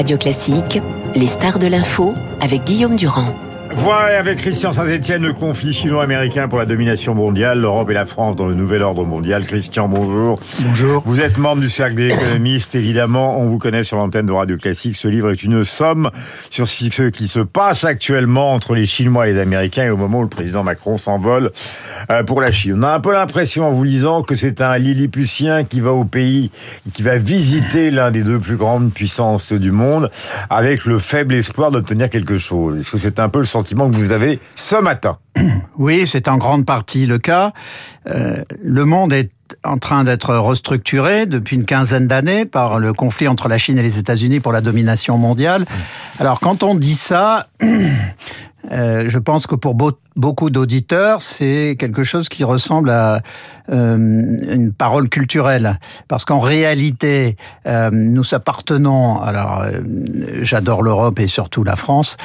Radio Classique, les stars de l'info avec Guillaume Durand. Voilà avec Christian Saint-Etienne le conflit chino-américain pour la domination mondiale, l'Europe et la France dans le nouvel ordre mondial. Christian, bonjour. Bonjour. Vous êtes membre du cercle des économistes, évidemment. On vous connaît sur l'antenne de Radio Classique. Ce livre est une somme sur ce qui se passe actuellement entre les Chinois et les Américains et au moment où le président Macron s'envole euh, pour la Chine. On a un peu l'impression en vous lisant que c'est un Lilliputien qui va au pays, qui va visiter l'un des deux plus grandes puissances du monde avec le faible espoir d'obtenir quelque chose. Est-ce que c'est un peu le sentiment que vous avez ce matin. Oui, c'est en grande partie le cas. Euh, le monde est en train d'être restructuré depuis une quinzaine d'années par le conflit entre la Chine et les États-Unis pour la domination mondiale. Alors quand on dit ça, euh, je pense que pour beaucoup d'auditeurs, c'est quelque chose qui ressemble à euh, une parole culturelle, parce qu'en réalité, euh, nous appartenons. Alors, euh, j'adore l'Europe et surtout la France,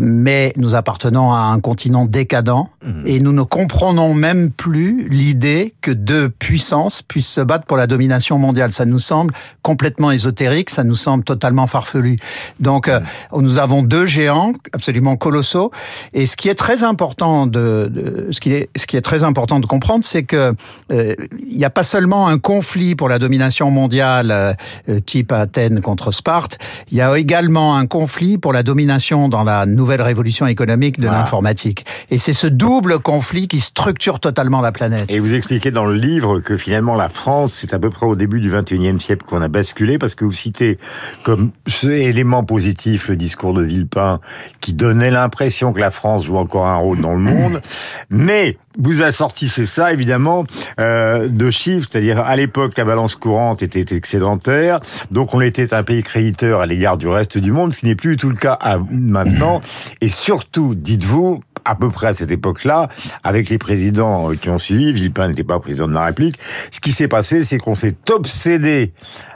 mais nous appartenons à un continent décadent mmh. et nous ne comprenons même plus l'idée que deux puissances puissent se battre pour la domination mondiale. Ça nous semble complètement ésotérique, ça nous semble totalement farfelu. Donc, mmh. nous avons deux géants absolument colossaux, et ce qui est très important de, de ce qui est ce qui est très important de comprendre, c'est que euh, il n'y a pas seulement un conflit pour la domination mondiale euh, type Athènes contre Sparte, il y a également un conflit pour la domination dans la nouvelle révolution économique de voilà. l'informatique. Et c'est ce double conflit qui structure totalement la planète. Et vous expliquez dans le livre que finalement la France, c'est à peu près au début du 21e siècle qu'on a basculé parce que vous citez comme élément positif le discours de Villepin qui donnait l'impression que la France joue encore un rôle dans le monde, mais vous assortissez ça évidemment euh, de chiffres, c'est-à-dire à, l'époque la balance courante était excédentaire, donc on était un pays créditeur à l'égard du reste du monde, ce qui n'est plus tout le cas à, maintenant. Et surtout, dites-vous, à peu près à cette époque-là, avec les présidents qui ont suivi, Villepin n'était pas président de la République, ce qui s'est passé, c'est qu'on s'est obsédé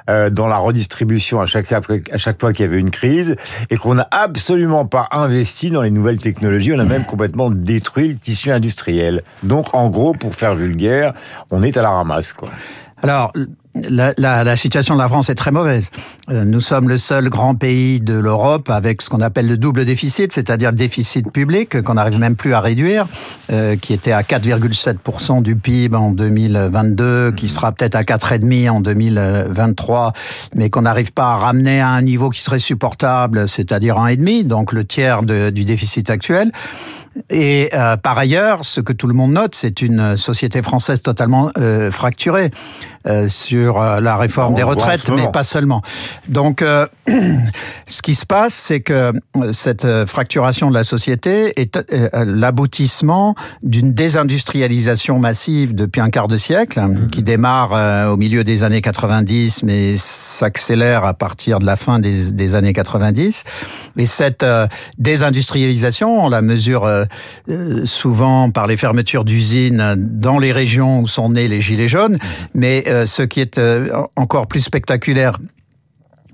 euh, dans la redistribution à chaque, à chaque fois qu'il y avait une crise et qu'on n'a absolument pas investi dans les nouvelles technologies, on a même complètement détruit le tissu industriel. Donc, en gros, pour faire vulgaire, on est à la ramasse, quoi. Alors, la, la, la, situation de la France est très mauvaise. Euh, nous sommes le seul grand pays de l'Europe avec ce qu'on appelle le double déficit, c'est-à-dire le déficit public qu'on n'arrive même plus à réduire, euh, qui était à 4,7% du PIB en 2022, qui sera peut-être à 4,5% en 2023, mais qu'on n'arrive pas à ramener à un niveau qui serait supportable, c'est-à-dire 1,5, donc le tiers de, du déficit actuel. Et euh, par ailleurs, ce que tout le monde note, c'est une société française totalement euh, fracturée sur euh, la réforme des retraites, mais pas seulement. Donc, euh, ce qui se passe, c'est que cette fracturation de la société est l'aboutissement d'une désindustrialisation massive depuis un quart de siècle, mmh. qui démarre au milieu des années 90, mais s'accélère à partir de la fin des, des années 90. Et cette désindustrialisation, on la mesure souvent par les fermetures d'usines dans les régions où sont nés les gilets jaunes, mais ce qui est encore plus spectaculaire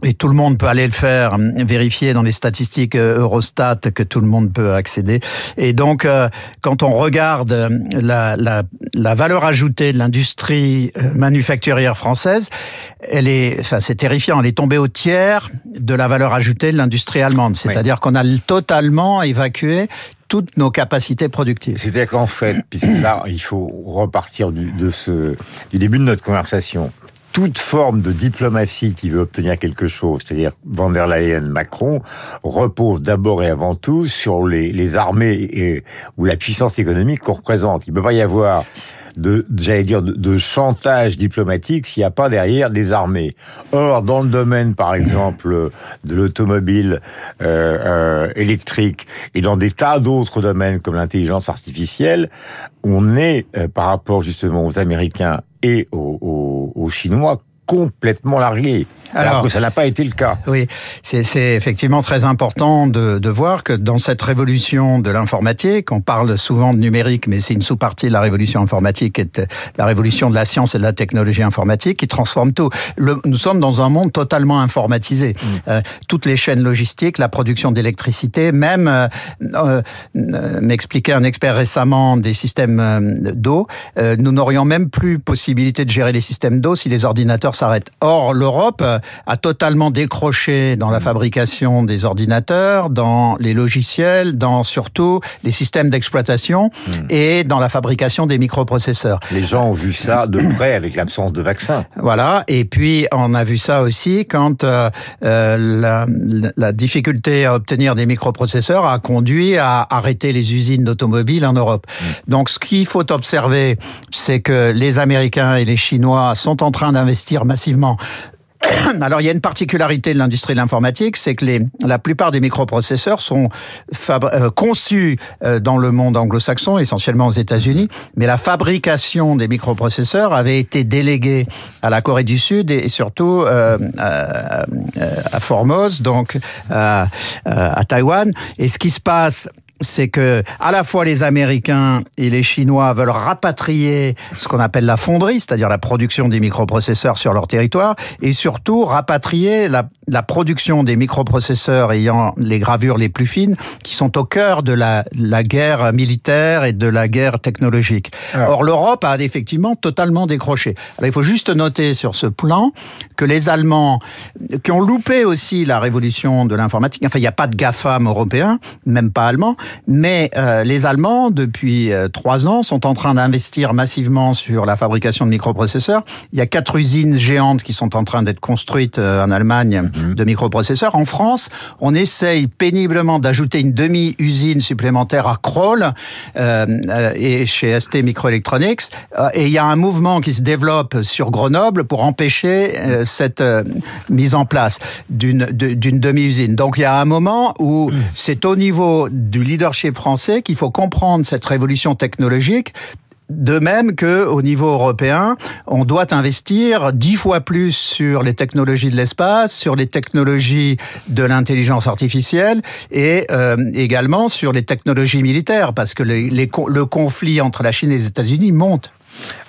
et tout le monde peut aller le faire, vérifier dans les statistiques Eurostat que tout le monde peut accéder. Et donc, quand on regarde la, la, la valeur ajoutée de l'industrie manufacturière française, elle est, enfin, c'est terrifiant. Elle est tombée au tiers de la valeur ajoutée de l'industrie allemande. C'est-à-dire oui. qu'on a totalement évacué toutes nos capacités productives. C'est-à-dire qu'en fait, puisque là, il faut repartir du, début de notre conversation, toute forme de diplomatie qui veut obtenir quelque chose, c'est-à-dire Van der Leyen, Macron, repose d'abord et avant tout sur les, les armées et, ou la puissance économique qu'on représente. Il ne peut pas y avoir de, j'allais dire, de, de, chantage diplomatique s'il n'y a pas derrière des armées. Or, dans le domaine, par exemple, de l'automobile euh, euh, électrique et dans des tas d'autres domaines comme l'intelligence artificielle, on est, euh, par rapport justement aux Américains et aux, aux, aux Chinois, complètement largué. Alors, alors que ça n'a pas été le cas. Oui, c'est effectivement très important de, de, voir que dans cette révolution de l'informatique, on parle souvent de numérique, mais c'est une sous-partie de la révolution informatique, est la révolution de la science et de la technologie informatique, qui transforme tout. Le, nous sommes dans un monde totalement informatisé. Mmh. Euh, toutes les chaînes logistiques, la production d'électricité, même euh, euh, m'expliquait un expert récemment des systèmes d'eau, nous n'aurions même plus possibilité de gérer les systèmes d'eau si les ordinateurs s'arrêtent. Or, l'Europe a totalement décroché dans la fabrication des ordinateurs, dans les logiciels, dans surtout les systèmes d'exploitation hmm. et dans la fabrication des microprocesseurs. Les gens ont vu ça de près avec l'absence de vaccins. Voilà, et puis on a vu ça aussi quand euh, euh, la, la, difficulté à obtenir des microprocesseurs a conduit à arrêter les usines d'automobiles en Europe. Hmm. Donc ce qu'il faut observer, c'est que les Américains et les Chinois sont en train d'investir massivement alors il y a une particularité de l'industrie de l'informatique, c'est que les, la plupart des microprocesseurs sont euh, conçus euh, dans le monde anglo-saxon, essentiellement aux États-Unis, mais la fabrication des microprocesseurs avait été déléguée à la Corée du Sud et surtout euh, à, à, Formose, donc à, à Taïwan. Et ce qui se passe c'est que à la fois les Américains et les Chinois veulent rapatrier ce qu'on appelle la fonderie, c'est-à-dire la production des microprocesseurs sur leur territoire, et surtout rapatrier la, la production des microprocesseurs ayant les gravures les plus fines, qui sont au cœur de la, la guerre militaire et de la guerre technologique. Or, l'Europe a effectivement totalement décroché. Alors, il faut juste noter sur ce plan que les Allemands, qui ont loupé aussi la révolution de l'informatique, enfin, il n'y a pas de GAFAM européen, même pas allemand, mais euh, les Allemands, depuis euh, trois ans, sont en train d'investir massivement sur la fabrication de microprocesseurs. Il y a quatre usines géantes qui sont en train d'être construites euh, en Allemagne mhm. de microprocesseurs. En France, on essaye péniblement d'ajouter une demi-usine supplémentaire à Kroll et chez ST Microelectronics. et il y a un mouvement qui se développe sur Grenoble pour empêcher cette mise en place d'une demi-usine. Donc il y a un moment où mhm. c'est au niveau du leadership français qu'il faut comprendre cette révolution technologique de même que au niveau européen, on doit investir dix fois plus sur les technologies de l'espace, sur les technologies de l'intelligence artificielle et euh, également sur les technologies militaires, parce que le conflit entre la Chine et les États-Unis monte.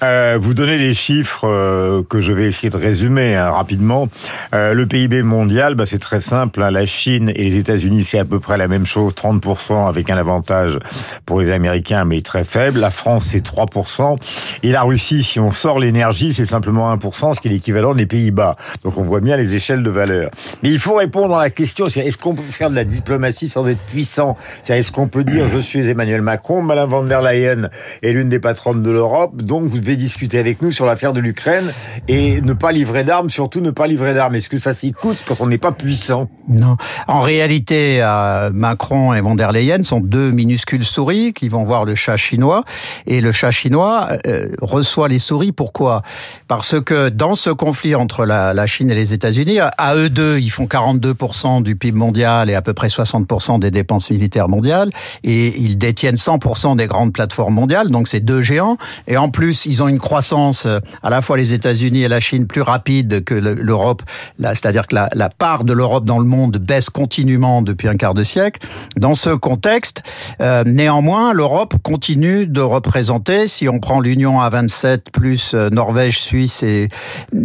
Euh, vous donnez les chiffres euh, que je vais essayer de résumer hein, rapidement. Euh, le PIB mondial, bah, c'est très simple. Hein. la Chine et les États-Unis, c'est à peu près la même chose, 30% avec un avantage pour les Américains, mais très faible. La France, c'est 3%. Et la Russie, si on sort l'énergie, c'est simplement 1%, ce qui est l'équivalent des Pays-Bas. Donc on voit bien les échelles de valeur. Mais il faut répondre à la question, est-ce qu'on peut faire de la diplomatie sans être puissant? Est-ce qu'on peut dire je suis Emmanuel Macron, Madame van der Leyen est l'une des patronnes de l'Europe, donc vous devez discuter avec nous sur l'affaire de l'Ukraine et ne pas livrer d'armes, surtout ne pas livrer d'armes. Est-ce que ça s'écoute quand on n'est pas puissant? Non. En réalité, euh, Macron et von der Leyen sont deux minuscules souris qui vont voir le chat chinois et le chat chinois euh, reçoit les souris. Pourquoi? Parce que dans ce conflit entre la, la Chine et les États-Unis, à eux deux, ils font 42% du PIB mondial et à peu près 60% des dépenses militaires mondiales et ils détiennent 100% des grandes plateformes mondiales. Donc c'est deux géants et en plus ils ont une croissance, euh, à la fois les États-Unis et la Chine, plus rapide que l'Europe. C'est-à-dire que la, part de l'Europe dans le monde baisse continuellement depuis un quart de siècle. Dans ce contexte, euh, néanmoins, l'Europe continue de représenter, si on prend l'Union à 27 plus euh, Norvège, Suisse et,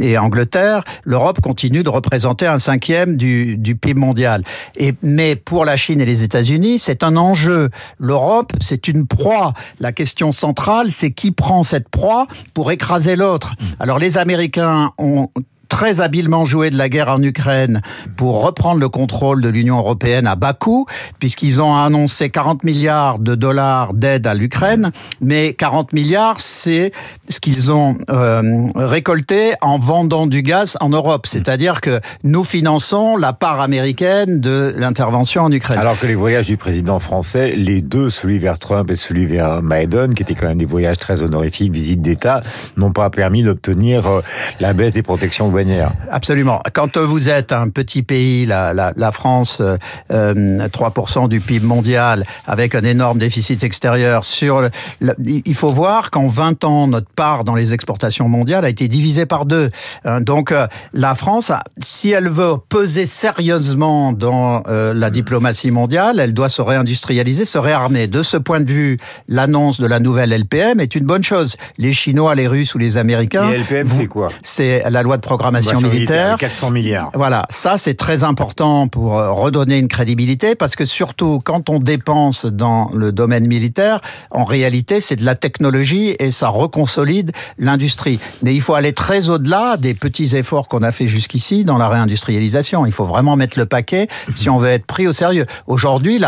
et Angleterre, l'Europe continue de représenter un cinquième du, du PIB mondial. Et, mais pour la Chine et les États-Unis, c'est un enjeu. L'Europe, c'est une proie. La question centrale, c'est qui prend cette proie pour écraser l'autre. Alors les Américains ont très habilement joué de la guerre en Ukraine pour reprendre le contrôle de l'Union européenne à bas coût, puisqu'ils ont annoncé 40 milliards de dollars d'aide à l'Ukraine, mais 40 milliards, c'est ce qu'ils ont euh, récolté en vendant du gaz en Europe. C'est-à-dire que nous finançons la part américaine de l'intervention en Ukraine. Alors que les voyages du président français, les deux, celui vers Trump et celui vers Biden, qui étaient quand même des voyages très honorifiques, visites d'État, n'ont pas permis d'obtenir euh, la baisse des protections Absolument. Quand vous êtes un petit pays, la, la, la France, euh, 3% du PIB mondial, avec un énorme déficit extérieur, sur il faut voir qu'en 20 ans, notre part dans les exportations mondiales a été divisée par deux. Hein, donc euh, la France, si elle veut peser sérieusement dans euh, la diplomatie mondiale, elle doit se réindustrialiser, se réarmer. De ce point de vue, l'annonce de la nouvelle LPM est une bonne chose. Les Chinois, les Russes ou les Américains... Et LPM, c'est quoi? C'est la loi de programme programmation militaire. 400 milliards. Voilà, ça c'est très important pour euh, redonner une crédibilité parce que surtout quand on dépense dans le domaine militaire, en réalité c'est de la technologie et ça reconsolide l'industrie. Mais il faut aller très au-delà des petits efforts qu'on a fait jusqu'ici dans la réindustrialisation. Il faut vraiment mettre le paquet si on veut être pris au sérieux. Aujourd'hui,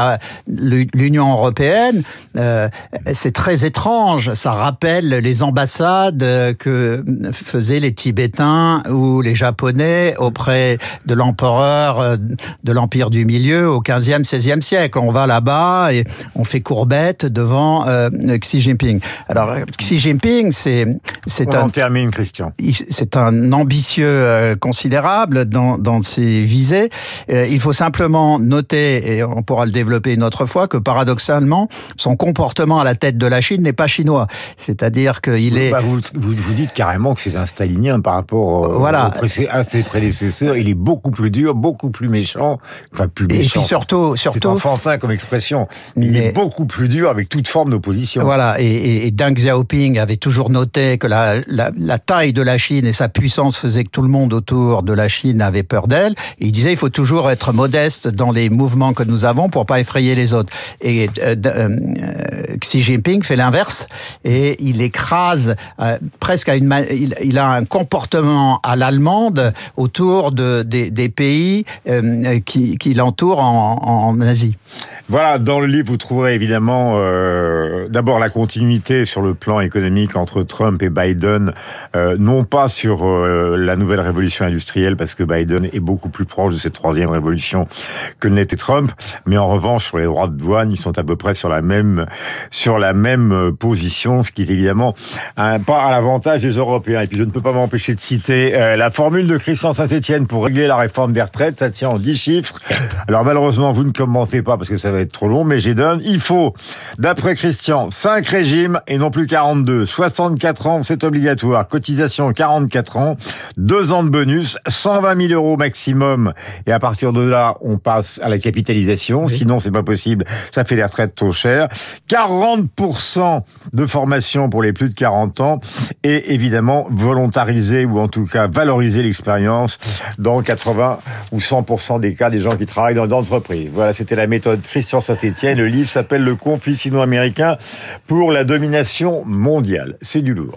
l'Union européenne, euh, c'est très étrange. Ça rappelle les ambassades que faisaient les Tibétains ou les Japonais auprès de l'empereur euh, de l'Empire du Milieu au 15e, 16e siècle. On va là-bas et on fait courbette devant euh, Xi Jinping. Alors Xi Jinping, c'est c'est un termine Christian. C'est un ambitieux euh, considérable dans dans ses visées. Il faut simplement noter et on pourra le développer une autre fois que paradoxalement son comportement à la tête de la Chine n'est pas chinois. C'est-à-dire qu'il est bah, vous, vous, vous dites carrément que c'est un stalinien par rapport voilà. À ses prédécesseurs. Il est beaucoup plus dur, beaucoup plus méchant, enfin plus méchant. Et puis surtout, surtout, c'est enfantin comme expression. il est beaucoup plus dur avec toute forme d'opposition. Voilà. Et, et, Deng Xiaoping avait toujours noté que la, la, la, taille de la Chine et sa puissance faisaient que tout le monde autour de la Chine avait peur d'elle. Et il disait il faut toujours être modeste dans les mouvements que nous avons pour pas effrayer les autres. Et euh, euh, Xi Jinping fait l'inverse et il écrase euh, presque à une. Il, il a un comportement à autour de, des, pays euh, qui, l'entourent en, Asie. Voilà, dans le livre, vous trouverez évidemment euh, d'abord la continuité sur le plan économique entre Trump et Biden, euh, non pas sur la nouvelle révolution industrielle, parce que Biden est beaucoup plus proche de cette troisième révolution que n'était Trump, mais en revanche sur les droits de douane, ils sont à peu près sur la même sur la même position, ce qui est évidemment un pas à l'avantage des Européens. Et puis je ne peux pas m'empêcher de citer euh, la formule de Christian Saint-Etienne pour régler la réforme des retraites, ça tient en dix chiffres. Alors malheureusement, vous ne commentez pas parce que ça va être trop long, mais j'y donne. Il faut, d'après Christian, 5 régimes et non plus 42. 64 ans, c'est obligatoire. Cotisation 44 ans. 2 ans de bonus. 120 000 euros maximum. Et à partir de là, on passe à la capitalisation. Sinon, c'est pas possible. Ça fait des retraites trop chères. 40% de formation pour les plus de 40 ans. Et évidemment, volontariser ou en tout cas valoriser l'expérience dans 80 ou 100% des cas des gens qui travaillent dans l'entreprise. Voilà, c'était la méthode Christian Saint-Étienne. Le livre s'appelle Le conflit sino-américain pour la domination mondiale. C'est du lourd.